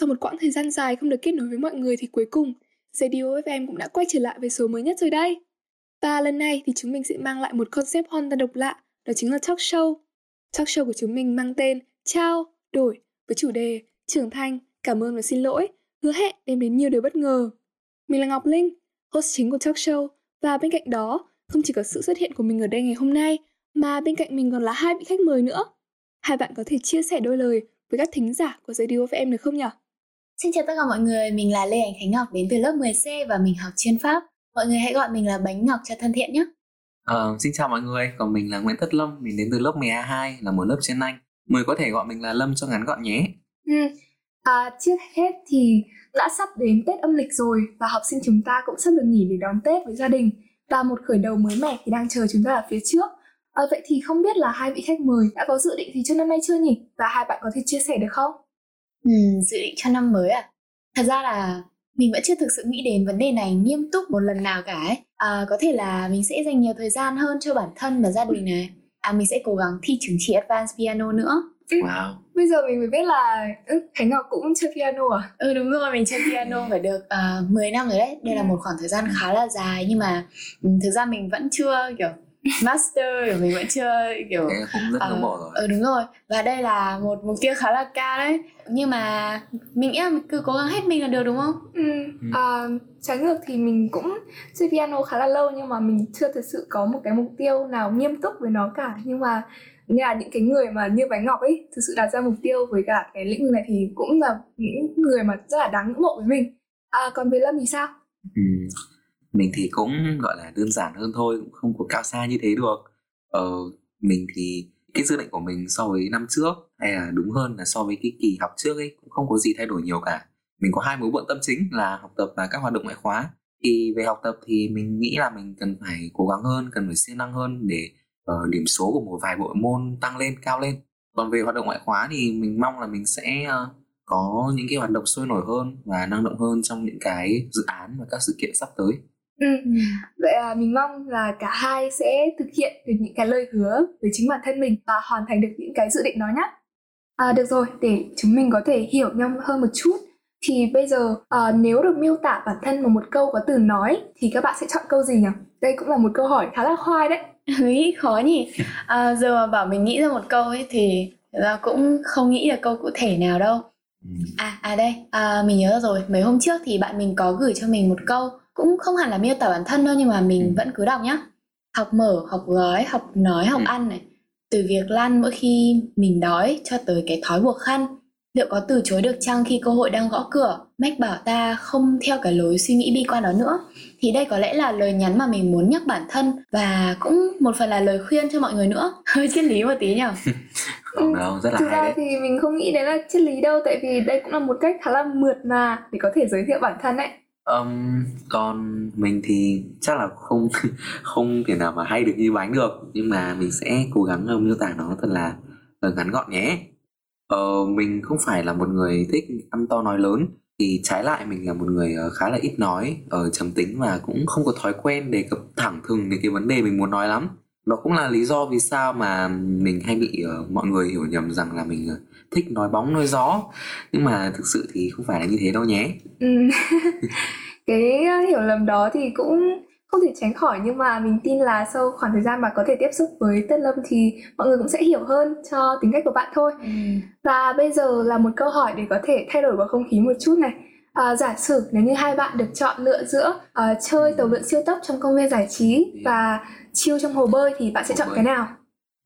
Sau một quãng thời gian dài không được kết nối với mọi người thì cuối cùng Radio FM cũng đã quay trở lại với số mới nhất rồi đây. Và lần này thì chúng mình sẽ mang lại một concept hoàn toàn độc lạ, đó chính là talk show. Talk show của chúng mình mang tên Trao, Đổi với chủ đề Trưởng thành, Cảm ơn và xin lỗi, hứa hẹn đem đến nhiều điều bất ngờ. Mình là Ngọc Linh, host chính của talk show và bên cạnh đó không chỉ có sự xuất hiện của mình ở đây ngày hôm nay mà bên cạnh mình còn là hai vị khách mời nữa. Hai bạn có thể chia sẻ đôi lời với các thính giả của Radio FM được không nhỉ? Xin chào tất cả mọi người, mình là Lê Ánh Khánh Ngọc đến từ lớp 10C và mình học chuyên Pháp. Mọi người hãy gọi mình là Bánh Ngọc cho thân thiện nhé. Ờ, xin chào mọi người, còn mình là Nguyễn Tất Lâm, mình đến từ lớp 12 là một lớp chuyên Anh. Mời có thể gọi mình là Lâm cho ngắn gọn nhé. Ừ. À, trước hết thì đã sắp đến Tết âm lịch rồi và học sinh chúng ta cũng sắp được nghỉ để đón Tết với gia đình và một khởi đầu mới mẻ thì đang chờ chúng ta ở phía trước. À, vậy thì không biết là hai vị khách mời đã có dự định gì cho năm nay chưa nhỉ? Và hai bạn có thể chia sẻ được không? Ừ, dự định cho năm mới à? Thật ra là mình vẫn chưa thực sự nghĩ đến vấn đề này nghiêm túc một lần nào cả ấy. À, có thể là mình sẽ dành nhiều thời gian hơn cho bản thân và gia đình này. À, mình sẽ cố gắng thi chứng chỉ Advanced Piano nữa. Wow. Bây giờ mình mới biết là ừ, Khánh Ngọc cũng chơi piano à? Ừ đúng rồi, mình chơi piano phải được uh, 10 năm rồi đấy. Đây là một khoảng thời gian khá là dài nhưng mà um, thực ra mình vẫn chưa kiểu master mình vẫn chưa kiểu Thế cũng rất ngưỡng mộ rồi. ừ đúng rồi và đây là một mục tiêu khá là cao đấy nhưng mà mình nghĩ là mình cứ cố gắng hết mình là được đúng không Ừ. À, trái ngược thì mình cũng chơi piano khá là lâu nhưng mà mình chưa thực sự có một cái mục tiêu nào nghiêm túc với nó cả nhưng mà nghĩa là những cái người mà như Bánh Ngọc ấy thực sự đặt ra mục tiêu với cả cái lĩnh vực này thì cũng là những người mà rất là đáng ngưỡng mộ với mình à, còn với Lâm thì sao? Ừ. Mình thì cũng gọi là đơn giản hơn thôi, cũng không có cao xa như thế được. Ờ, mình thì cái dự định của mình so với năm trước hay là đúng hơn là so với cái kỳ học trước ấy cũng không có gì thay đổi nhiều cả. Mình có hai mối bận tâm chính là học tập và các hoạt động ngoại khóa. Thì về học tập thì mình nghĩ là mình cần phải cố gắng hơn, cần phải siêng năng hơn để uh, điểm số của một vài bộ môn tăng lên, cao lên. Còn về hoạt động ngoại khóa thì mình mong là mình sẽ uh, có những cái hoạt động sôi nổi hơn và năng động hơn trong những cái dự án và các sự kiện sắp tới. Ừ. Vậy là mình mong là cả hai sẽ thực hiện được những cái lời hứa với chính bản thân mình và hoàn thành được những cái dự định đó nhé. À, được rồi, để chúng mình có thể hiểu nhau hơn một chút thì bây giờ à, nếu được miêu tả bản thân bằng một câu có từ nói thì các bạn sẽ chọn câu gì nhỉ? Đây cũng là một câu hỏi khá là khoai đấy. nghĩ khó nhỉ à, giờ mà bảo mình nghĩ ra một câu ấy thì ra cũng không nghĩ là câu cụ thể nào đâu Ừ. à à đây à, mình nhớ ra rồi mấy hôm trước thì bạn mình có gửi cho mình một câu cũng không hẳn là miêu tả bản thân đâu nhưng mà mình Ừ. vẫn cứ đọc nhá học mở học gói học nói học Ừ. ăn này từ việc lăn mỗi khi mình đói cho tới cái thói buộc khăn liệu có từ chối được chăng khi cơ hội đang gõ cửa mách bảo ta không theo cái lối suy nghĩ bi quan đó nữa thì đây có lẽ là lời nhắn mà mình muốn nhắc bản thân và cũng một phần là lời khuyên cho mọi người nữa hơi triết lý một tí nhỉ Không đâu, rất là Thực hay ra đấy. thì mình không nghĩ đấy là triết lý đâu tại vì đây cũng là một cách khá là mượt mà để có thể giới thiệu bản thân ấy. Um, còn mình thì chắc là không không thể nào mà hay được như bánh được nhưng mà mình sẽ cố gắng uh, miêu tả nó thật là uh, ngắn gọn nhé. Ờ, mình không phải là một người thích ăn to nói lớn thì trái lại mình là một người uh, khá là ít nói, ở trầm tính và cũng không có thói quen đề cập thẳng thừng đến cái vấn đề mình muốn nói lắm. Đó cũng là lý do vì sao mà mình hay bị uh, mọi người hiểu nhầm rằng là mình uh, thích nói bóng nói gió nhưng mà thực sự thì không phải là như thế đâu nhé. Ừ. cái uh, hiểu lầm đó thì cũng không thể tránh khỏi nhưng mà mình tin là sau khoảng thời gian mà có thể tiếp xúc với Tất Lâm thì mọi người cũng sẽ hiểu hơn cho tính cách của bạn thôi. Và bây giờ là một câu hỏi để có thể thay đổi bầu không khí một chút này. À, giả sử nếu như hai bạn được chọn lựa giữa à, chơi tàu lượn siêu tốc trong công viên giải trí và chiêu trong hồ bơi thì bạn sẽ chọn cái nào?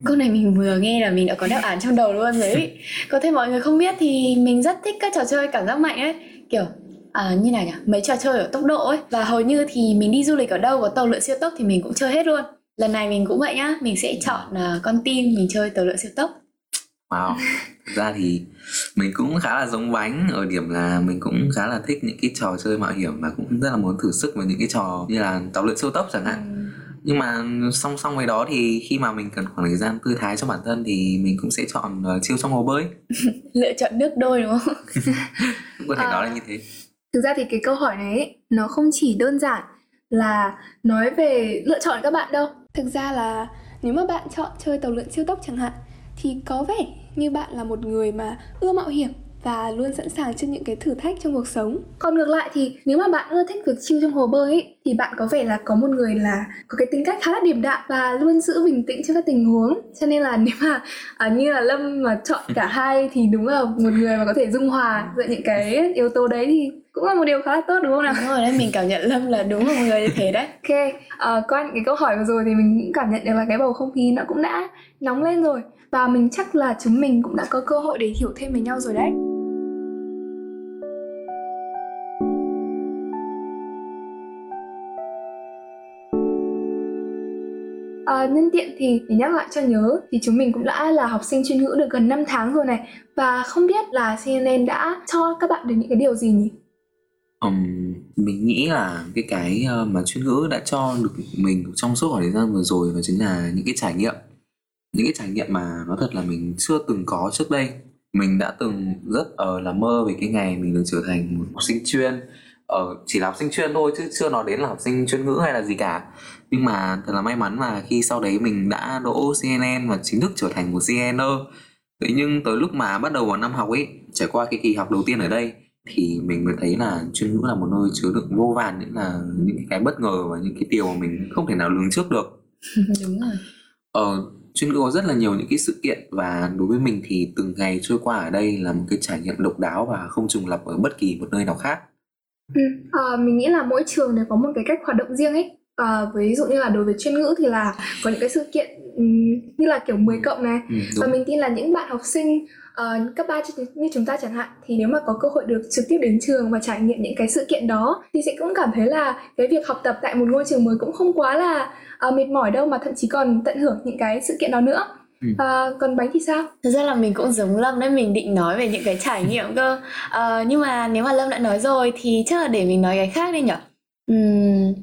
Câu này mình vừa nghe là mình đã có đáp án trong đầu luôn rồi. Có thể mọi người không biết thì mình rất thích các trò chơi cảm giác mạnh ấy Kiểu à, như này nhỉ, mấy trò chơi ở tốc độ ấy Và hầu như thì mình đi du lịch ở đâu có tàu lượn siêu tốc thì mình cũng chơi hết luôn Lần này mình cũng vậy nhá, mình sẽ chọn à, con tim mình chơi tàu lượn siêu tốc Wow. Thực ra thì mình cũng khá là giống bánh ở điểm là mình cũng khá là thích những cái trò chơi mạo hiểm và cũng rất là muốn thử sức với những cái trò như là tàu lượn siêu tốc chẳng hạn. Nhưng mà song song với đó thì khi mà mình cần khoảng thời gian tư thái cho bản thân thì mình cũng sẽ chọn uh, chiêu trong hồ bơi. Lựa chọn nước đôi đúng không? Có thể À. nói là như thế. Thực ra thì cái câu hỏi này ấy, nó không chỉ đơn giản là nói về lựa chọn các bạn đâu. Thực ra là nếu mà bạn chọn chơi tàu lượn siêu tốc chẳng hạn thì có vẻ như bạn là một người mà ưa mạo hiểm và luôn sẵn sàng trước những cái thử thách trong cuộc sống. Còn ngược lại thì nếu mà bạn ưa thích việc chill trong hồ bơi ấy, thì bạn có vẻ là có một người là có cái tính cách khá là điềm đạm và luôn giữ bình tĩnh trước các tình huống. Cho nên là nếu mà à, như là Lâm mà chọn cả hai thì đúng là một người mà có thể dung hòa giữa những cái yếu tố đấy thì cũng là một điều khá là tốt đúng không nào? Đúng rồi đấy, mình cảm nhận Lâm là đúng là một người như thế đấy. Ok, à, qua những cái câu hỏi vừa rồi thì mình cũng cảm nhận được là cái bầu không khí nó cũng đã nóng lên rồi và mình chắc là chúng mình cũng đã có cơ hội để hiểu thêm về nhau rồi đấy. À, nhân tiện thì để nhắc lại cho nhớ thì chúng mình cũng đã là học sinh chuyên ngữ được gần 5 tháng rồi này và không biết là CNN đã cho các bạn được những cái điều gì nhỉ? Um, mình nghĩ là cái cái ờ, mà chuyên ngữ đã cho được mình trong suốt khoảng thời gian vừa rồi đó chính là những cái trải nghiệm. Những cái trải nghiệm mà nó thật là mình chưa từng có trước đây. Mình đã từng rất uh, là mơ về cái ngày mình được trở thành một học sinh chuyên. Uh, chỉ là học sinh chuyên thôi chứ chưa nói đến là học sinh chuyên ngữ hay là gì cả. Nhưng mà thật là may mắn là khi sau đấy mình đã đỗ CNN và chính thức trở thành một CNer thế nhưng tới lúc mà bắt đầu vào năm học ấy trải qua cái kỳ học đầu tiên ở đây thì mình mới thấy là chuyên ngữ là một nơi chứa đựng vô vàn những là những cái bất ngờ và những cái điều mà mình không thể nào lường trước được. Đúng rồi. Ờ chuyên ngữ có rất là nhiều những cái sự kiện và đối với mình thì từng ngày trôi qua ở đây là một cái trải nghiệm độc đáo và không trùng lặp ở bất kỳ một nơi nào khác. Ừ, à, mình nghĩ là mỗi trường đều có một cái cách hoạt động riêng ấy. À, ví dụ như là đối với chuyên ngữ thì là có những cái sự kiện như là kiểu 10 cộng này. Ừ, và mình tin là những bạn học sinh uh, cấp 3 như chúng ta chẳng hạn thì nếu mà có cơ hội được trực tiếp đến trường và trải nghiệm những cái sự kiện đó thì sẽ cũng cảm thấy là cái việc học tập tại một ngôi trường mới cũng không quá là uh, mệt mỏi đâu mà thậm chí còn tận hưởng những cái sự kiện đó nữa. À, còn bánh thì sao? Thực ra là mình cũng giống Lâm đấy, mình định nói về những cái trải nghiệm cơ. À, Nhưng mà nếu mà Lâm đã nói rồi thì chắc là để mình nói cái khác đi nhở? Uhm,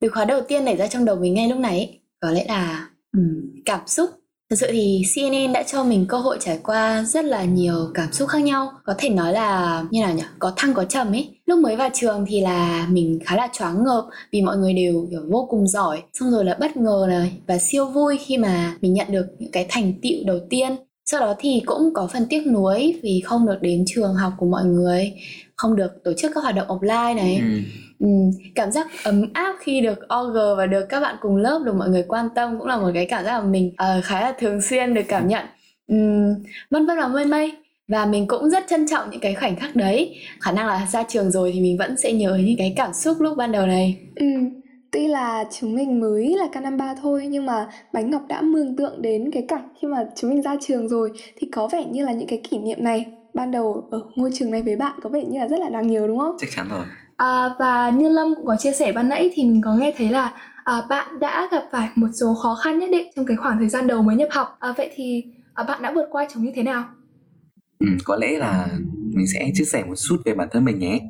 Từ khóa đầu tiên nảy ra trong đầu mình ngay lúc này Có lẽ là um, cảm xúc Thật sự thì CNN đã cho mình cơ hội trải qua rất là nhiều cảm xúc khác nhau. Có thể nói là như nào nhỉ? Có thăng, có trầm ấy. Lúc mới vào trường thì là mình khá là choáng ngợp Vì mọi người đều, kiểu, vô cùng giỏi. Xong rồi là bất ngờ này Và siêu vui khi mà mình nhận được những cái thành tựu đầu tiên. Sau đó thì cũng có phần tiếc nuối vì không được đến trường học của mọi người, không được tổ chức các hoạt động offline này. Ừ. Ừ, cảm giác ấm áp khi được OG và được các bạn cùng lớp được mọi người quan tâm cũng là một cái cảm giác mà mình uh, khá là thường xuyên được cảm nhận um, vân vân và mây mây và mình cũng rất trân trọng những cái khoảnh khắc đấy khả năng là ra trường rồi thì mình vẫn sẽ nhớ những cái cảm xúc lúc ban đầu này ừ Tuy là chúng mình mới là k ba thôi nhưng mà Bánh Ngọc đã mường tượng đến cái cảnh khi mà chúng mình ra trường rồi thì có vẻ như là những cái kỷ niệm này ban đầu ở ngôi trường này với bạn có vẻ như là rất là đáng nhớ đúng không? Chắc chắn rồi. À, và như Lâm cũng có chia sẻ ban nãy thì mình có nghe thấy là à, bạn đã gặp phải một số khó khăn nhất định trong cái khoảng thời gian đầu mới nhập học. À, vậy thì à, bạn đã vượt qua chúng như thế nào? Ừ, có lẽ là mình sẽ chia sẻ một chút về bản thân mình nhé.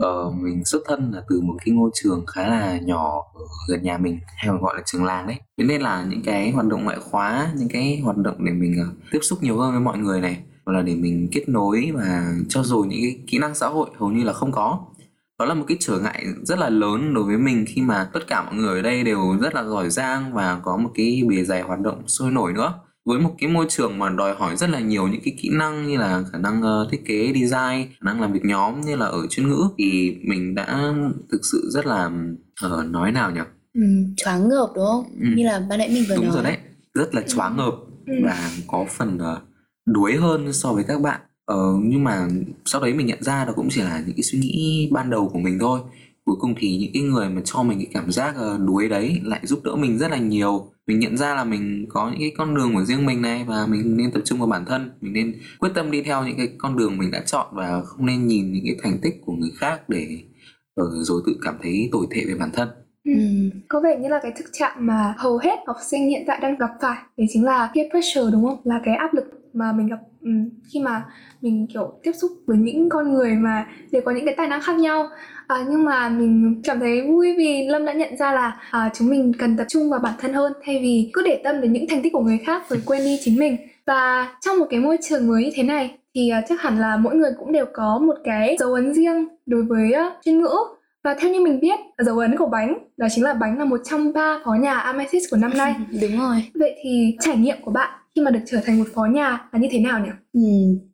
Ờ, mình xuất thân là từ một cái ngôi trường khá là nhỏ ở gần nhà mình hay còn gọi là trường làng đấy thế nên là những cái hoạt động ngoại khóa những cái hoạt động để mình uh, tiếp xúc nhiều hơn với mọi người này hoặc là để mình kết nối và cho dồi những cái kỹ năng xã hội hầu như là không có đó là một cái trở ngại rất là lớn đối với mình khi mà tất cả mọi người ở đây đều rất là giỏi giang và có một cái bề dày hoạt động sôi nổi nữa. Với một cái môi trường mà đòi hỏi rất là nhiều những cái kỹ năng như là khả năng uh, thiết kế design khả năng làm việc nhóm như là ở chuyên ngữ thì mình đã thực sự rất là uh, nói nào nhỉ? Ừ, choáng ngợp đúng không? Ừ. như là ban nãy mình vừa đúng nói. rồi đấy rất là choáng ngợp ừ. và có phần uh, đuối hơn so với các bạn ờ, nhưng mà sau đấy mình nhận ra đó cũng chỉ là những cái suy nghĩ ban đầu của mình thôi cuối cùng thì những cái người mà cho mình cái cảm giác ờ, đuối đấy lại giúp đỡ mình rất là nhiều mình nhận ra là mình có những cái con đường của riêng mình này và mình nên tập trung vào bản thân mình nên quyết tâm đi theo những cái con đường mình đã chọn và không nên nhìn những cái thành tích của người khác để ờ, rồi tự cảm thấy tồi tệ về bản thân Ừ. Có vẻ như là cái thực trạng mà hầu hết học sinh hiện tại đang gặp phải Đấy chính là peer pressure đúng không? Là cái áp lực mà mình gặp um, khi mà mình kiểu tiếp xúc với những con người mà đều có những cái tài năng khác nhau à, nhưng mà mình cảm thấy vui vì lâm đã nhận ra là à, chúng mình cần tập trung vào bản thân hơn thay vì cứ để tâm đến những thành tích của người khác rồi quên đi chính mình và trong một cái môi trường mới như thế này thì uh, chắc hẳn là mỗi người cũng đều có một cái dấu ấn riêng đối với uh, chuyên ngữ và theo như mình biết, dấu ấn của bánh đó chính là bánh là một trong ba phó nhà Amethyst của năm nay. Đúng rồi. Vậy thì trải nghiệm của bạn khi mà được trở thành một phó nhà là như thế nào nhỉ? Ừ,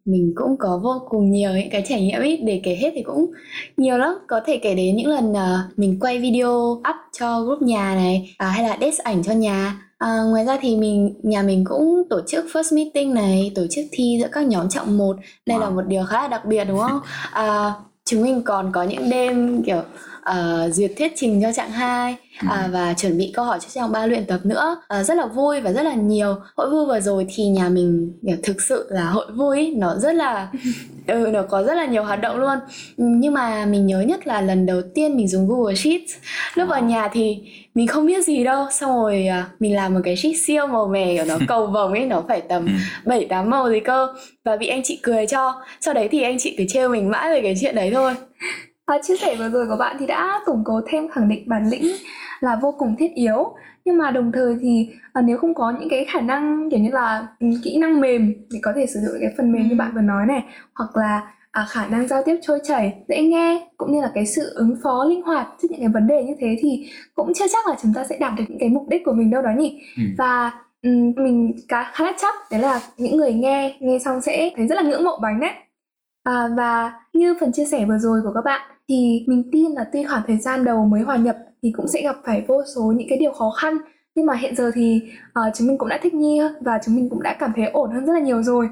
mình cũng có vô cùng nhiều những cái trải nghiệm ấy. Để kể hết thì cũng nhiều lắm. Có thể kể đến những lần uh, mình quay video up cho group nhà này uh, hay là desk ảnh cho nhà. À, ngoài ra thì mình nhà mình cũng tổ chức first meeting này tổ chức thi giữa các nhóm trọng một. Đây wow. là một điều khá là đặc biệt đúng không? À, chúng mình còn có những đêm kiểu uh, duyệt thuyết trình cho trạng 2 uh, à, và chuẩn bị câu hỏi cho trạng 3 luyện tập nữa. Uh, rất là vui và rất là nhiều. Hội vui vừa rồi thì nhà mình thực sự là hội vui ấy, nó rất là ừ, nó có rất là nhiều hoạt động luôn. Nhưng mà mình nhớ nhất là lần đầu tiên mình dùng Google Sheets. Lúc vào nhà thì mình không biết gì đâu. Xong rồi uh, mình làm một cái sheet siêu màu mè của nó cầu vồng ấy nó phải tầm ừ. bảy tám màu gì cơ. Và bị anh chị cười cho. Sau đấy thì anh chị cứ trêu mình mãi về cái chuyện đấy thôi và chia sẻ vừa rồi của bạn thì đã củng cố thêm khẳng định bản lĩnh là vô cùng thiết yếu nhưng mà đồng thời thì à, nếu không có những cái khả năng kiểu như là ừ, kỹ năng mềm thì có thể sử dụng cái phần mềm như ừ. bạn vừa nói này hoặc là à, khả năng giao tiếp trôi chảy dễ nghe cũng như là cái sự ứng phó linh hoạt trước những cái vấn đề như thế thì cũng chưa chắc là chúng ta sẽ đạt được những cái mục đích của mình đâu đó nhỉ ừ. và um, mình khá là chắc đấy là những người nghe nghe xong sẽ thấy rất là ngưỡng mộ bánh đấy à, và như phần chia sẻ vừa rồi của các bạn thì mình tin là tuy khoảng thời gian đầu mới hòa nhập thì cũng sẽ gặp phải vô số những cái điều khó khăn. Nhưng mà hiện giờ thì uh, chúng mình cũng đã thích nghi và chúng mình cũng đã cảm thấy ổn hơn rất là nhiều rồi.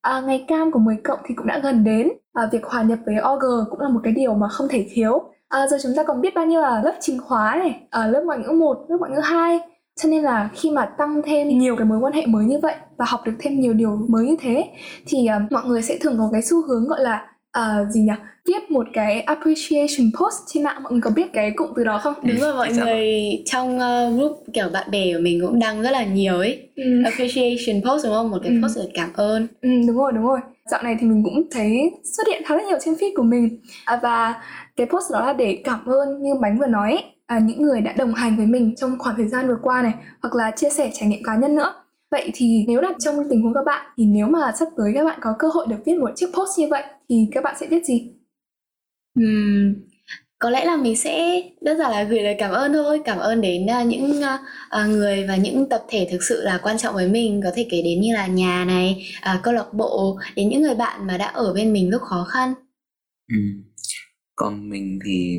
À, ngày cam của 10 cộng thì cũng đã gần đến à, việc hòa nhập với OG cũng là một cái điều mà không thể thiếu. À, giờ chúng ta còn biết bao nhiêu là lớp chính khóa này à, lớp ngoại ngữ 1, lớp ngoại ngữ 2 cho nên là khi mà tăng thêm nhiều cái mối quan hệ mới như vậy và học được thêm nhiều điều mới như thế thì uh, mọi người sẽ thường có cái xu hướng gọi là uh, gì nhỉ? Viết một cái appreciation post trên mạng mọi người có biết cái cụm từ đó không? Đúng rồi mọi người trong uh, group kiểu bạn bè của mình cũng đăng rất là nhiều ấy. Ừ. appreciation post đúng không? Một cái ừ. post để cảm ơn. Ừ, đúng rồi đúng rồi. Dạo này thì mình cũng thấy xuất hiện khá là nhiều trên feed của mình. À, và cái post đó là để cảm ơn như bánh vừa nói ấy, à, những người đã đồng hành với mình trong khoảng thời gian vừa qua này hoặc là chia sẻ trải nghiệm cá nhân nữa Vậy thì nếu đặt trong tình huống các bạn thì nếu mà sắp tới các bạn có cơ hội được viết một chiếc post như vậy thì các bạn sẽ viết gì? Uhm, có lẽ là mình sẽ đơn giản là gửi lời cảm ơn thôi cảm ơn đến uh, những uh, người và những tập thể thực sự là quan trọng với mình có thể kể đến như là nhà này uh, câu lạc bộ đến những người bạn mà đã ở bên mình lúc khó khăn ừ. còn mình thì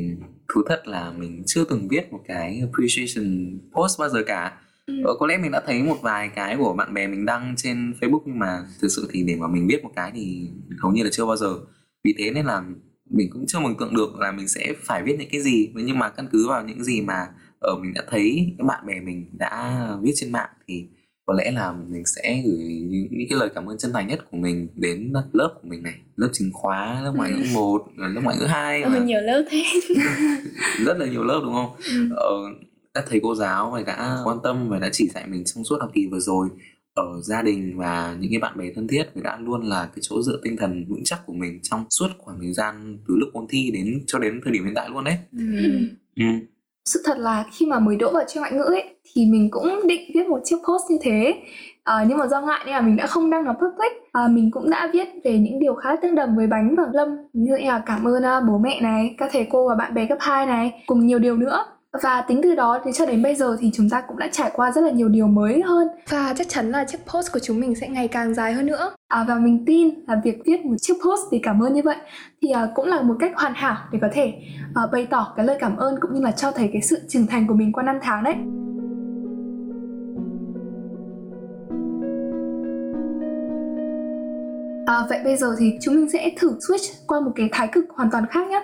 thú thật là mình chưa từng viết một cái appreciation post bao giờ cả ừ. ờ, có lẽ mình đã thấy một vài cái của bạn bè mình đăng trên facebook nhưng mà thực sự thì để mà mình viết một cái thì hầu như là chưa bao giờ vì thế nên là mình cũng chưa mường tượng được là mình sẽ phải viết những cái gì nhưng mà căn cứ vào những gì mà ở ờ, mình đã thấy các bạn bè mình đã viết trên mạng thì có lẽ là mình sẽ gửi những, cái lời cảm ơn chân thành nhất của mình đến lớp của mình này lớp chính khóa lớp ngoại ngữ ừ. một lớp ngoại ngữ hai mà nhiều lớp thế rất là nhiều lớp đúng không ừ. ờ, các thầy cô giáo và đã quan tâm và đã chỉ dạy mình trong suốt học kỳ vừa rồi ở gia đình và những cái bạn bè thân thiết đã luôn là cái chỗ dựa tinh thần vững chắc của mình trong suốt khoảng thời gian từ lúc ôn thi đến cho đến thời điểm hiện tại luôn đấy ừ. Ừ. sự thật là khi mà mới đỗ vào chuyên ngoại ngữ ấy thì mình cũng định viết một chiếc post như thế. À, nhưng mà do ngại nên là mình đã không đăng nó public. À, mình cũng đã viết về những điều khá tương đồng với bánh và lâm. Như là cảm ơn uh, bố mẹ này các thầy cô và bạn bè cấp 2 này cùng nhiều điều nữa và tính từ đó thì cho đến bây giờ thì chúng ta cũng đã trải qua rất là nhiều điều mới hơn. Và chắc chắn là chiếc post của chúng mình sẽ ngày càng dài hơn nữa. À, và mình tin là việc viết một chiếc post để cảm ơn như vậy thì uh, cũng là một cách hoàn hảo để có thể uh, bày tỏ cái lời cảm ơn cũng như là cho thấy cái sự trưởng thành của mình qua năm tháng đấy. À, vậy bây giờ thì chúng mình sẽ thử switch qua một cái thái cực hoàn toàn khác nhé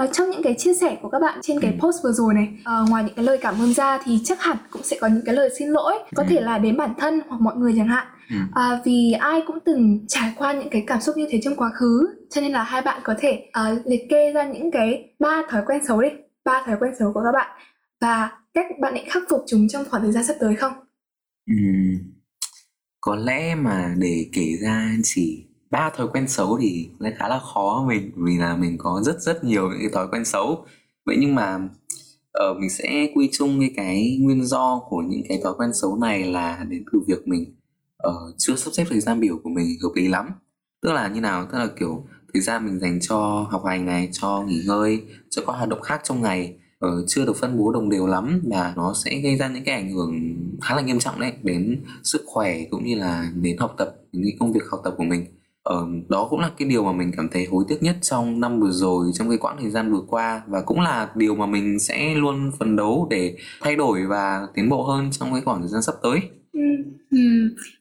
à, trong những cái chia sẻ của các bạn trên cái ừ. post vừa rồi này à, ngoài những cái lời cảm ơn ra thì chắc hẳn cũng sẽ có những cái lời xin lỗi có thể ừ. là đến bản thân hoặc mọi người chẳng hạn. À, vì ai cũng từng trải qua những cái cảm xúc như thế trong quá khứ cho nên là hai bạn có thể uh, liệt kê ra những cái ba thói quen xấu đi ba thói quen xấu của các bạn. Và cách bạn định khắc phục chúng trong khoảng thời gian sắp tới không? Uhm, có lẽ mà để kể ra chỉ ba thói quen xấu thì nó khá là khó mình vì là mình có rất rất nhiều những cái thói quen xấu. Vậy nhưng mà ở uh, mình sẽ quy chung cái cái nguyên do của những cái thói quen xấu này là đến từ việc mình uh, chưa sắp xếp thời gian biểu của mình hợp lý lắm. Tức là như nào? Tức là kiểu thời gian mình dành cho học hành này cho nghỉ ngơi cho các hoạt động khác trong ngày uh, chưa được phân bố đồng đều lắm và nó sẽ gây ra những cái ảnh hưởng khá là nghiêm trọng đấy đến sức khỏe cũng như là đến học tập những cái công việc học tập của mình ờ, đó cũng là cái điều mà mình cảm thấy hối tiếc nhất trong năm vừa rồi trong cái quãng thời gian vừa qua và cũng là điều mà mình sẽ luôn phấn đấu để thay đổi và tiến bộ hơn trong cái khoảng thời gian sắp tới ừ. Ừ.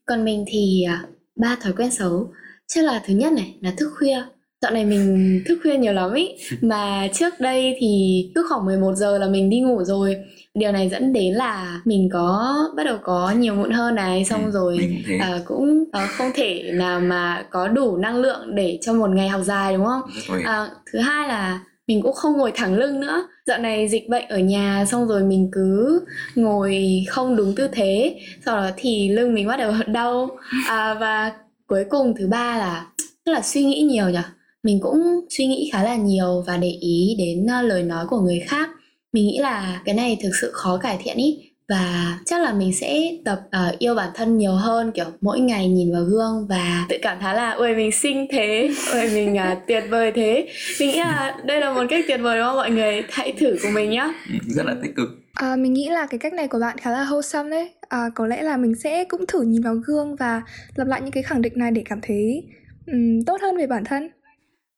còn mình thì à, ba thói quen xấu chắc là thứ nhất này là thức khuya Dạo này mình thức khuya nhiều lắm ý Mà trước đây thì cứ khoảng 11 giờ là mình đi ngủ rồi Điều này dẫn đến là mình có bắt đầu có nhiều mụn hơn này Xong ừ, rồi à, cũng à, không thể nào mà có đủ năng lượng để cho một ngày học dài đúng không? À, thứ hai là mình cũng không ngồi thẳng lưng nữa. Dạo này dịch bệnh ở nhà xong rồi mình cứ ngồi không đúng tư thế sau đó thì lưng mình bắt đầu đau. À, và cuối cùng thứ ba là tức là suy nghĩ nhiều nhỉ? Mình cũng suy nghĩ khá là nhiều và để ý đến lời nói của người khác mình nghĩ là cái này thực sự khó cải thiện ý. Và chắc là mình sẽ tập uh, yêu bản thân nhiều hơn kiểu mỗi ngày nhìn vào gương và tự cảm thấy là ôi mình xinh thế ôi mình uh, tuyệt vời thế. Mình nghĩ là đây là một cách tuyệt vời đúng không mọi người? Hãy thử của mình nhá. Ừ, rất là tích cực. À, mình nghĩ là cái cách này của bạn khá là wholesome đấy. À, Có lẽ là mình sẽ cũng thử nhìn vào gương và lặp lại những cái khẳng định này để cảm thấy um, tốt hơn về bản thân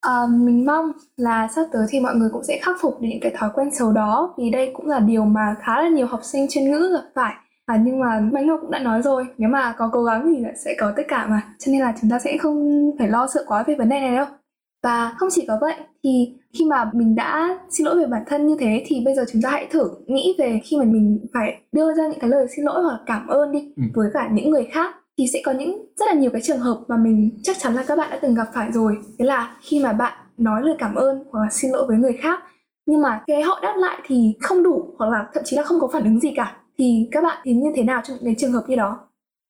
À, mình mong là sắp tới thì mọi người cũng sẽ khắc phục được những cái thói quen xấu đó vì đây cũng là điều mà khá là nhiều học sinh chuyên ngữ gặp phải. À, nhưng mà Bánh Ngọc cũng đã nói rồi nếu mà có cố gắng thì sẽ có tất cả mà. Cho nên là chúng ta sẽ không phải lo sợ quá về vấn đề này đâu. Và không chỉ có vậy thì khi mà mình đã xin lỗi về bản thân như thế thì bây giờ chúng ta hãy thử nghĩ về khi mà mình phải đưa ra những cái lời xin lỗi hoặc cảm ơn đi ừ. với cả những người khác thì sẽ có những rất là nhiều cái trường hợp mà mình chắc chắn là các bạn đã từng gặp phải rồi. Thế là khi mà bạn nói lời cảm ơn hoặc là xin lỗi với người khác nhưng mà cái họ đáp lại thì không đủ hoặc là thậm chí là không có phản ứng gì cả thì các bạn thì như thế nào trong những trường hợp như đó?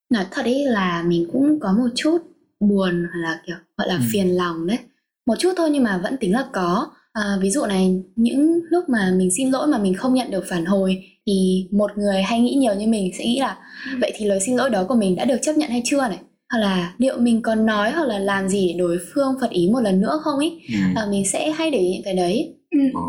Nói thật đấy là mình cũng có một chút buồn hoặc là kiểu gọi là ừ. phiền lòng đấy. Một chút thôi nhưng mà vẫn tính là có. À, ví dụ này những lúc mà mình xin lỗi mà mình không nhận được phản hồi thì một người hay nghĩ nhiều như mình sẽ nghĩ là ừ. vậy thì lời xin lỗi đó của mình đã được chấp nhận hay chưa này hoặc là liệu mình còn nói hoặc là làm gì để đối phương phật ý một lần nữa không ý ừ. à, mình sẽ hay để những cái đấy ừ. Ờ.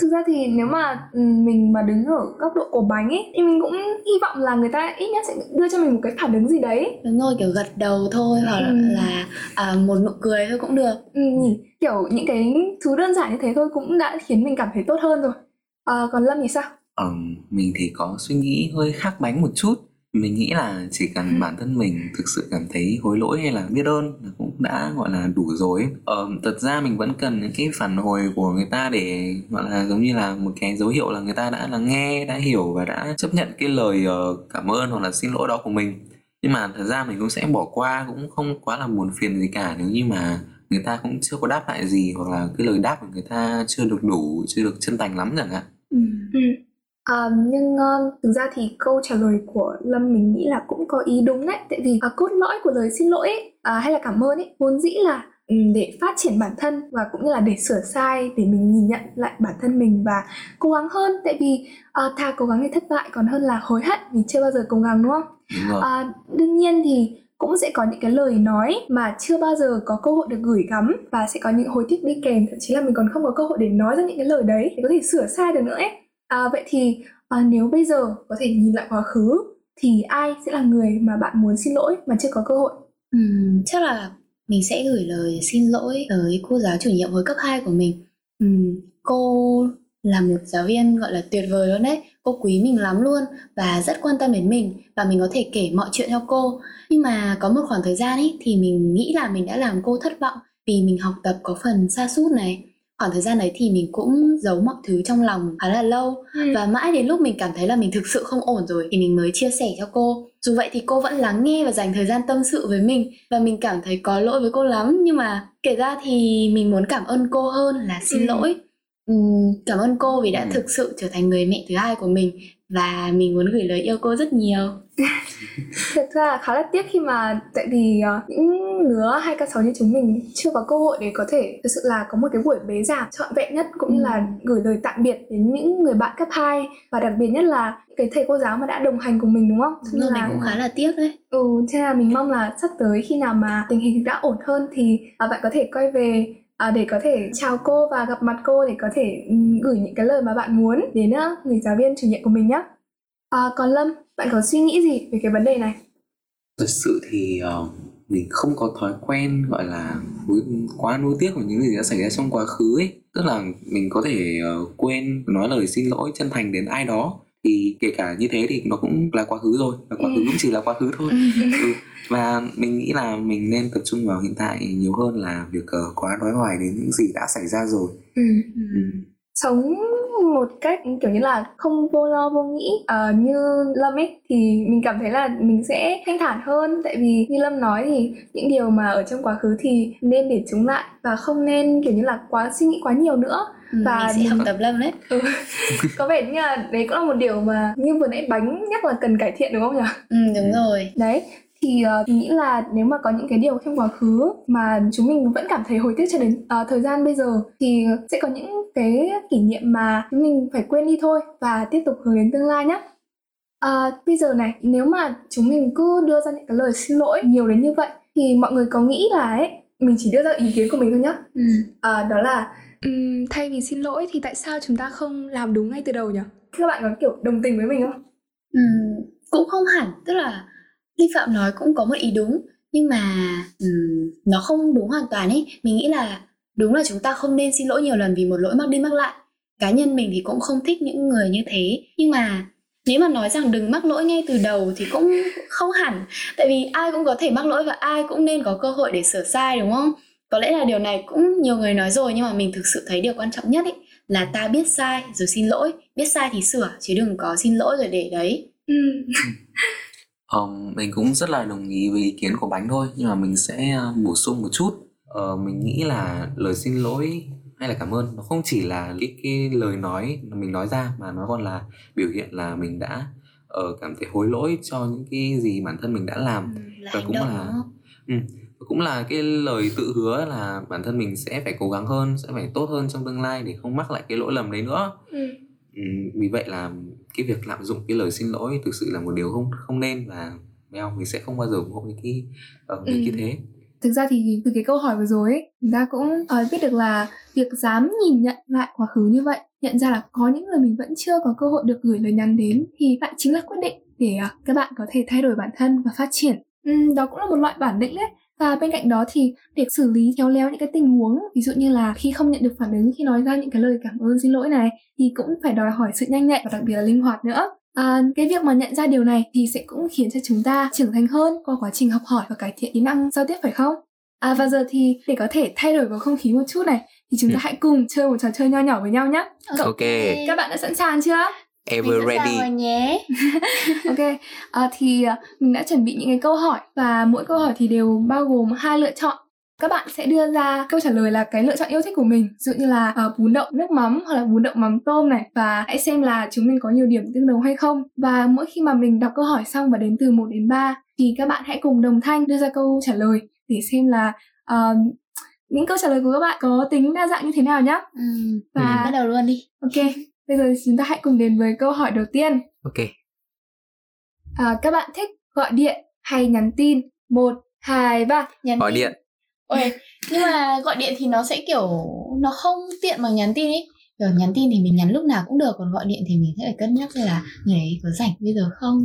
thực ra thì nếu mà ừ, mình mà đứng ở góc độ của bánh ấy thì mình cũng hy vọng là người ta ít nhất sẽ đưa cho mình một cái phản ứng gì đấy đúng rồi kiểu gật đầu thôi hoặc ừ. là à, một nụ cười thôi cũng được ừ, kiểu những cái thứ đơn giản như thế thôi cũng đã khiến mình cảm thấy tốt hơn rồi à, còn lâm thì sao Ờ, mình thì có suy nghĩ hơi khác bánh một chút. Mình nghĩ là chỉ cần ừ. bản thân mình thực sự cảm thấy hối lỗi hay là biết ơn là cũng đã gọi là đủ rồi. Ờ, thật ra mình vẫn cần những cái phản hồi của người ta để gọi là giống như là một cái dấu hiệu là người ta đã là nghe đã hiểu và đã chấp nhận cái lời uh, cảm ơn hoặc là xin lỗi đó của mình. Nhưng mà thật ra mình cũng sẽ bỏ qua cũng không quá là buồn phiền gì cả nếu như mà người ta cũng chưa có đáp lại gì hoặc là cái lời đáp của người ta chưa được đủ chưa được chân thành lắm chẳng hạn. Ừ. À, nhưng uh, thực ra thì câu trả lời của Lâm mình nghĩ là cũng có ý đúng đấy tại vì uh, cốt lõi của lời xin lỗi ấy, uh, hay là cảm ơn ấy vốn dĩ là um, để phát triển bản thân và cũng như là để sửa sai để mình nhìn nhận lại bản thân mình và cố gắng hơn tại vì uh, thà cố gắng thì thất bại còn hơn là hối hận vì chưa bao giờ cố gắng đúng không? Đúng rồi. Uh, đương nhiên thì cũng sẽ có những cái lời nói mà chưa bao giờ có cơ hội được gửi gắm và sẽ có những hối tiếc đi kèm thậm chí là mình còn không có cơ hội để nói ra những cái lời đấy để có thể sửa sai được nữa ấy À, vậy thì à, nếu bây giờ có thể nhìn lại quá khứ thì ai sẽ là người mà bạn muốn xin lỗi mà chưa có cơ hội? Ừ, chắc là mình sẽ gửi lời xin lỗi tới cô giáo chủ nhiệm hồi cấp 2 của mình. Ừ, cô là một giáo viên gọi là tuyệt vời luôn đấy cô quý mình lắm luôn và rất quan tâm đến mình và mình có thể kể mọi chuyện cho cô nhưng mà có một khoảng thời gian ấy thì mình nghĩ là mình đã làm cô thất vọng vì mình học tập có phần xa sút này khoảng thời gian đấy thì mình cũng giấu mọi thứ trong lòng khá là lâu. Ừ. và mãi đến lúc mình cảm thấy là mình thực sự không ổn rồi thì mình mới chia sẻ cho cô. Dù vậy thì cô vẫn lắng nghe và dành thời gian tâm sự với mình. Và mình cảm thấy có lỗi với cô lắm. Nhưng mà kể ra thì mình muốn cảm ơn cô hơn là xin ừ. lỗi cảm ơn cô vì đã ừ. thực sự trở thành người mẹ thứ hai của mình và mình muốn gửi lời yêu cô rất nhiều thật ra là khá là tiếc khi mà tại vì uh, những đứa hai k sáu như chúng mình chưa có cơ hội để có thể thực sự là có một cái buổi bế giảng trọn vẹn nhất cũng như ừ. là gửi lời tạm biệt đến những người bạn cấp 2 và đặc biệt nhất là cái thầy cô giáo mà đã đồng hành cùng mình đúng không? Đúng rồi, là... mình cũng khá là tiếc đấy. Ừ, cho nên là mình mong là sắp tới khi nào mà tình hình đã ổn hơn thì uh, bạn có thể quay về à, để có thể chào cô và gặp mặt cô để có thể gửi những cái lời mà bạn muốn đến uh, người giáo viên chủ nhiệm của mình nhé. À, còn Lâm, bạn có suy nghĩ gì về cái vấn đề này? Thật sự thì uh, mình không có thói quen gọi là quá nuối tiếc của những gì đã xảy ra trong quá khứ ấy. Tức là mình có thể uh, quên nói lời xin lỗi chân thành đến ai đó thì kể cả như thế thì nó cũng là quá khứ rồi và quá khứ cũng chỉ là quá khứ thôi ừ. và mình nghĩ là mình nên tập trung vào hiện tại nhiều hơn là việc uh, quá nói hoài đến những gì đã xảy ra rồi ừ. Ừ. sống một cách kiểu như là không vô lo vô nghĩ. Uh, như lâm ấy thì mình cảm thấy là mình sẽ thanh thản hơn. Tại vì như lâm nói thì những điều mà ở trong quá khứ thì nên để chúng lại và không nên kiểu như là quá suy nghĩ quá nhiều nữa. Ừ, và mình sẽ học tập lâm đấy. Ừ. có vẻ như là đấy cũng là một điều mà như vừa nãy bánh nhắc là cần cải thiện đúng không nhỉ? Ừ đúng rồi. Đấy thì uh, mình nghĩ là nếu mà có những cái điều trong quá khứ mà chúng mình vẫn cảm thấy hối tiếc cho đến uh, thời gian bây giờ thì sẽ có những cái kỷ niệm mà chúng mình phải quên đi thôi và tiếp tục hướng đến tương lai nhé À, bây giờ này, nếu mà chúng mình cứ đưa ra những cái lời xin lỗi nhiều đến như vậy thì mọi người có nghĩ là ấy, mình chỉ đưa ra ý kiến của mình thôi nhá. Ừ. À, đó là Ừm, thay vì xin lỗi thì tại sao chúng ta không làm đúng ngay từ đầu nhỉ? Các bạn có kiểu đồng tình với mình không? Ừm, cũng không hẳn, tức là Linh Phạm nói cũng có một ý đúng nhưng mà um, nó không đúng hoàn toàn ấy. Mình nghĩ là đúng là chúng ta không nên xin lỗi nhiều lần vì một lỗi mắc đi mắc lại. Cá nhân mình thì cũng không thích những người như thế, nhưng mà nếu mà nói rằng đừng mắc lỗi ngay từ đầu thì cũng không hẳn tại vì ai cũng có thể mắc lỗi và ai cũng nên có cơ hội để sửa sai đúng không có lẽ là điều này cũng nhiều người nói rồi nhưng mà mình thực sự thấy điều quan trọng nhất ấy là ta biết sai rồi xin lỗi biết sai thì sửa chứ đừng có xin lỗi rồi để đấy ừ. um, mình cũng rất là đồng ý với ý kiến của bánh thôi nhưng mà mình sẽ ờ, bổ sung một chút. Uh, mình nghĩ là lời xin lỗi hay là cảm ơn nó không chỉ là cái cái lời nói mình nói ra mà nó còn là biểu hiện là mình đã uh, cảm thấy hối lỗi cho những cái gì bản thân mình đã làm. Ừ, và cũng là ừ, cũng là cái lời tự hứa là bản thân mình sẽ phải cố gắng hơn sẽ phải tốt hơn trong tương lai để không mắc lại cái lỗi lầm đấy nữa. Ừ. Ừ, vì vậy là cái việc lạm dụng cái lời xin lỗi thực sự là một điều không không nên và mèo mình sẽ không bao giờ ủng hộ những cái uh, ừ. như thế. Thực ra thì từ cái câu hỏi vừa rồi ấy chúng ta cũng uh, biết được là việc dám nhìn nhận lại quá khứ như vậy nhận ra là có những người mình vẫn chưa có cơ hội được gửi lời nhắn đến thì lại chính là quyết định để uh, các bạn có thể thay đổi bản thân và phát triển. Uhm, đó cũng là một loại bản lĩnh đấy và bên cạnh đó thì để xử lý khéo léo những cái tình huống ví dụ như là khi không nhận được phản ứng khi nói ra những cái lời cảm ơn xin lỗi này thì cũng phải đòi hỏi sự nhanh nhạy và đặc biệt là linh hoạt nữa À, cái việc mà nhận ra điều này thì sẽ cũng khiến cho chúng ta trưởng thành hơn qua quá trình học hỏi và cải thiện kỹ năng giao tiếp phải không? À và giờ thì để có thể thay đổi bầu không khí một chút này thì chúng ta ừ. hãy cùng chơi một trò chơi nho nhỏ với nhau nhé. Ok. Các bạn đã sẵn sàng chưa? Ever ready. Rồi nhé. ok, à, thì à, mình đã chuẩn bị những cái câu hỏi và mỗi câu hỏi thì đều bao gồm hai lựa chọn. Các bạn sẽ đưa ra câu trả lời là cái lựa chọn yêu thích của mình, ví dụ như là uh, bún đậu nước mắm hoặc là bún đậu mắm tôm này và hãy xem là chúng mình có nhiều điểm tương đồng hay không. Và mỗi khi mà mình đọc câu hỏi xong và đến từ 1 đến 3 thì các bạn hãy cùng đồng thanh đưa ra câu trả lời để xem là uh, những câu trả lời của các bạn có tính đa dạng như thế nào nhá. Ừ, và ừ. bắt đầu luôn đi. Ok, Bây giờ chúng ta hãy cùng đến với câu hỏi đầu tiên. Ok. À, các bạn thích gọi điện hay nhắn tin? Một, hai, ba. Nhắn gọi tin. điện. Ôi, nhưng mà gọi điện thì nó sẽ kiểu nó không tiện bằng nhắn tin ấy. Kiểu nhắn tin thì mình nhắn lúc nào cũng được còn gọi điện thì mình sẽ phải cân nhắc là người ấy có rảnh bây giờ không.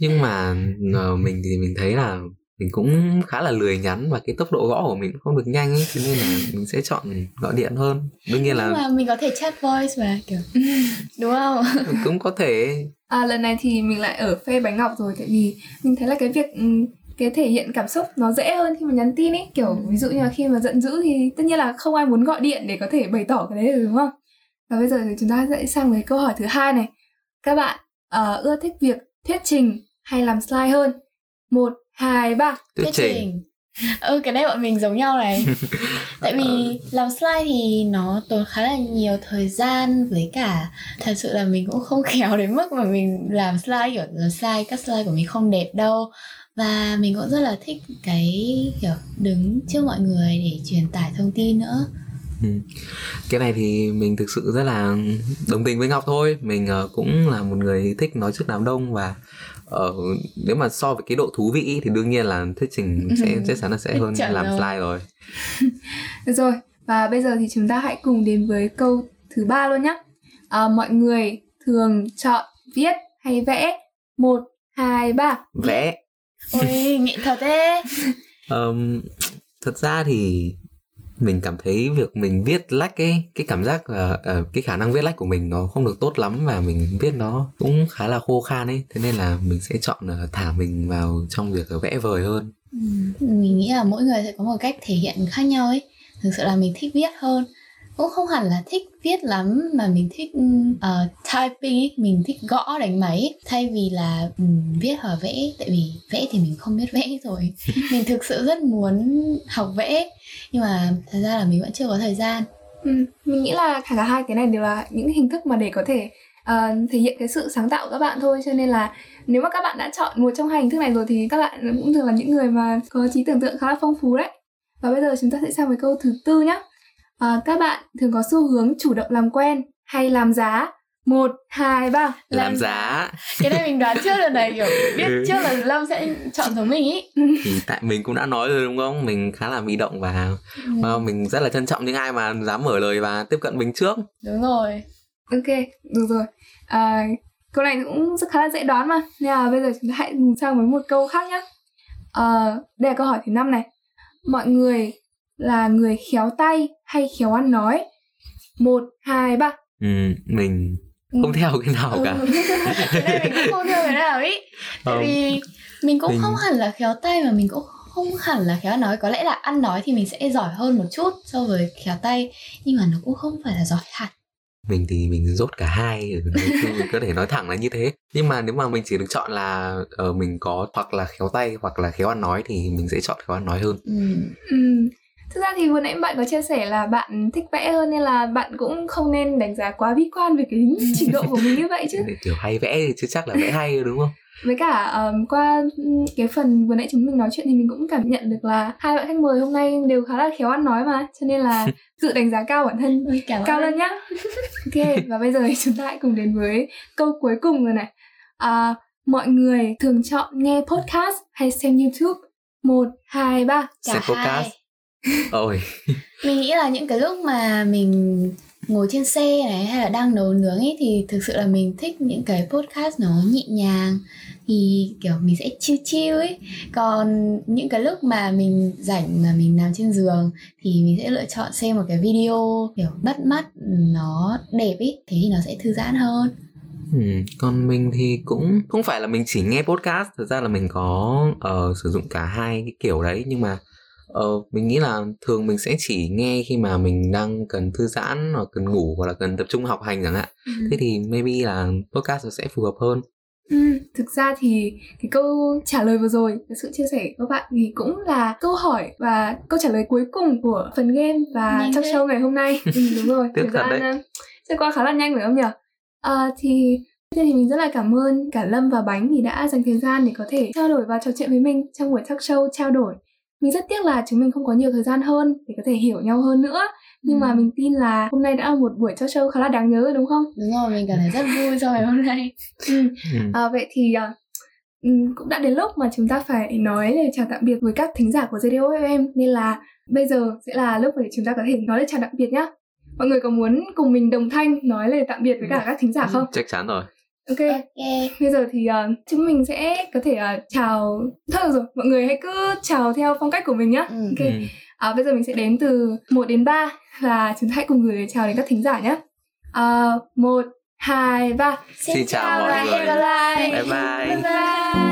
nhưng mà uh, mình thì mình thấy là mình cũng khá là lười nhắn và cái tốc độ gõ của mình cũng không được nhanh ấy cho nên là mình sẽ chọn gọi điện hơn. Đương nhiên là... là mình có thể chat voice và kiểu đúng không? Cũng có thể. À lần này thì mình lại ở phê bánh ngọc rồi tại vì mình thấy là cái việc cái thể hiện cảm xúc nó dễ hơn khi mà nhắn tin ấy. Kiểu ừ. ví dụ như là khi mà giận dữ thì tất nhiên là không ai muốn gọi điện để có thể bày tỏ cái đấy được đúng không? Và bây giờ thì chúng ta sẽ sang với câu hỏi thứ hai này. Các bạn uh, ưa thích việc thuyết trình hay làm slide hơn? Một hai ba. Thuyết trình. ừ cái này bọn mình giống nhau này. Tại vì làm slide thì nó tốn khá là nhiều thời gian với cả thật sự là mình cũng không khéo đến mức mà mình làm slide kiểu làm slide các slide của mình không đẹp đâu. Và mình cũng rất là thích cái kiểu đứng trước mọi người để truyền tải thông tin nữa. Ừ. cái này thì mình thực sự rất là đồng tình với ngọc thôi. Mình ờ, cũng là một người thích nói trước đám đông và ờ, nếu mà so với cái độ thú vị thì đương nhiên là thuyết trình sẽ Ừ. chắc chắn là sẽ hơn chắn làm rồi. slide rồi Được rồi, và bây giờ thì chúng ta hãy cùng đến với câu thứ ba luôn nhé. À, mọi người thường chọn viết hay vẽ? Một, hai, ba. vẽ ôi nghệ thuật thế Ờm, thật ra thì mình cảm thấy việc mình viết lách ấy cái cảm giác là ờ, cái khả năng viết lách của mình nó không được tốt lắm và mình viết nó cũng khá là khô khan ấy. Thế nên là mình sẽ chọn ờ, thả mình vào trong việc ờ, vẽ vời hơn. Mình nghĩ là mỗi người sẽ có một cách thể hiện khác nhau ấy. Thực sự là mình thích viết hơn. Cũng không hẳn là thích viết lắm mà mình thích uh, typing ấy. Mình thích gõ đánh máy ấy. thay vì là um, viết hoặc vẽ tại vì vẽ thì mình không biết vẽ rồi. Mình thực sự rất muốn học vẽ nhưng mà thật ra là mình vẫn chưa có thời gian. Ừ, mình nghĩ là cả hai cái này đều là những hình thức mà để có thể uh, thể hiện cái sự sáng tạo của các bạn thôi. Cho nên là nếu mà các bạn đã chọn một trong hai hình thức này rồi thì các bạn cũng thường là những người mà có trí tưởng tượng khá là phong phú đấy. Và bây giờ chúng ta sẽ sang với câu thứ tư nhé uh, ờ, các bạn thường có xu hướng chủ động làm quen hay làm giá? Một hai ba. Làm, Làm giá. Cái này mình đoán trước rồi này kiểu biết Ừ. trước là Lâm sẽ chọn giống mình ý. Thì tại mình cũng đã nói rồi đúng không? Mình khá là bị động và Ừ. và mình rất là trân trọng những ai mà dám mở lời và tiếp cận mình trước. Đúng rồi. Ok được rồi. À, câu này cũng rất khá là dễ đoán mà. Nên là bây giờ chúng ta hãy cùng sang với một câu khác nhé à, đây là câu hỏi thứ năm này. Mọi người là người khéo tay hay khéo ăn nói? Một hai ba. Ừ, mình. Không theo cái nào cả Ừ. cái này mình cũng không theo cái nào ý. Tại vì mình cũng Mình- không hẳn là khéo tay mà mình cũng không hẳn là khéo nói. Có lẽ là ăn nói thì mình sẽ giỏi hơn một chút so với khéo tay nhưng mà nó cũng không phải là giỏi hẳn mình thì mình rốt cả hai chung mình có thể nói thẳng là như thế. Nhưng mà nếu mà mình chỉ được chọn là ờ, mình có hoặc là khéo tay hoặc là khéo ăn nói thì mình sẽ chọn khéo ăn nói hơn. Ừ. Ừm, thực ra thì vừa nãy bạn có chia sẻ là bạn thích vẽ hơn nên là bạn cũng không nên đánh giá quá bi quan về cái trình độ của mình như vậy chứ. Để kiểu hay vẽ thì chưa chắc là vẽ hay đúng không? Với cả um, qua cái phần vừa nãy chúng mình nói chuyện thì mình cũng cảm nhận được là hai bạn khách mời hôm nay đều khá là khéo ăn nói mà cho nên là tự đánh giá cao bản thân Ôi, cảm cao lên nhá. Ok và bây giờ thì chúng ta hãy cùng đến với câu cuối cùng rồi này. À, mọi người thường chọn nghe podcast hay xem youtube? Một hai ba. Cả Xem podcast. Ôi. Mình nghĩ là những cái lúc mà mình ngồi trên xe này hay là đang nấu nướng ấy thì thực sự là mình thích những cái podcast nó nhẹ nhàng thì kiểu mình sẽ chill chill ấy. Còn những cái lúc mà mình rảnh mà mình nằm trên giường thì mình sẽ lựa chọn xem một cái video kiểu bắt mắt nó đẹp ấy thế thì nó sẽ thư giãn hơn. Ừ, còn mình thì cũng không phải là mình chỉ nghe podcast thực ra là mình có ờ, sử dụng cả hai cái kiểu đấy nhưng mà ờ, mình nghĩ là thường mình sẽ chỉ nghe khi mà mình đang cần thư giãn hoặc cần ngủ hoặc là cần tập trung học hành chẳng hạn thế thì maybe là podcast nó sẽ phù hợp hơn Ừ, thực ra thì cái câu trả lời vừa rồi, cái sự chia sẻ của các bạn thì cũng là câu hỏi và câu trả lời cuối cùng của phần game và Nhanh thế. show ngày hôm nay. Ừ, đúng rồi, thời gian ờ, trôi qua khá là nhanh phải không nhỉ? À, thì Thế thì mình rất là cảm ơn cả Lâm và Bánh vì đã dành thời gian để có thể trao đổi và trò chuyện với mình trong buổi talk show trao đổi. Mình rất tiếc là chúng mình không có nhiều thời gian hơn để có thể hiểu nhau hơn nữa. Nhưng Ừ. mà mình tin là hôm nay đã là một buổi talk show khá là đáng nhớ rồi đúng không? đúng rồi mình cảm thấy rất vui sau ngày hôm nay Ừ. ừ. À, vậy thì à, ừm, cũng đã đến lúc mà chúng ta phải nói lời chào tạm biệt với các thính giả của Radio FM nên là bây giờ sẽ là lúc để chúng ta có thể nói lời chào tạm biệt nhé. Mọi người có muốn cùng mình đồng thanh nói lời tạm biệt với cả các thính giả không? chắc chắn rồi Ok. ok Bây giờ thì à, chúng mình sẽ có thể à, chào thôi được rồi, mọi người hãy cứ chào theo phong cách của mình nhé. Ừ. Ok. Ừ. À, bây giờ mình sẽ đếm từ 1 đến 3 và chúng ta hãy cùng gửi lời chào đến các thính giả nhé. À, 1, 2, 3 Xin chào và mọi hẹn người. gặp lại bye bye Bye bye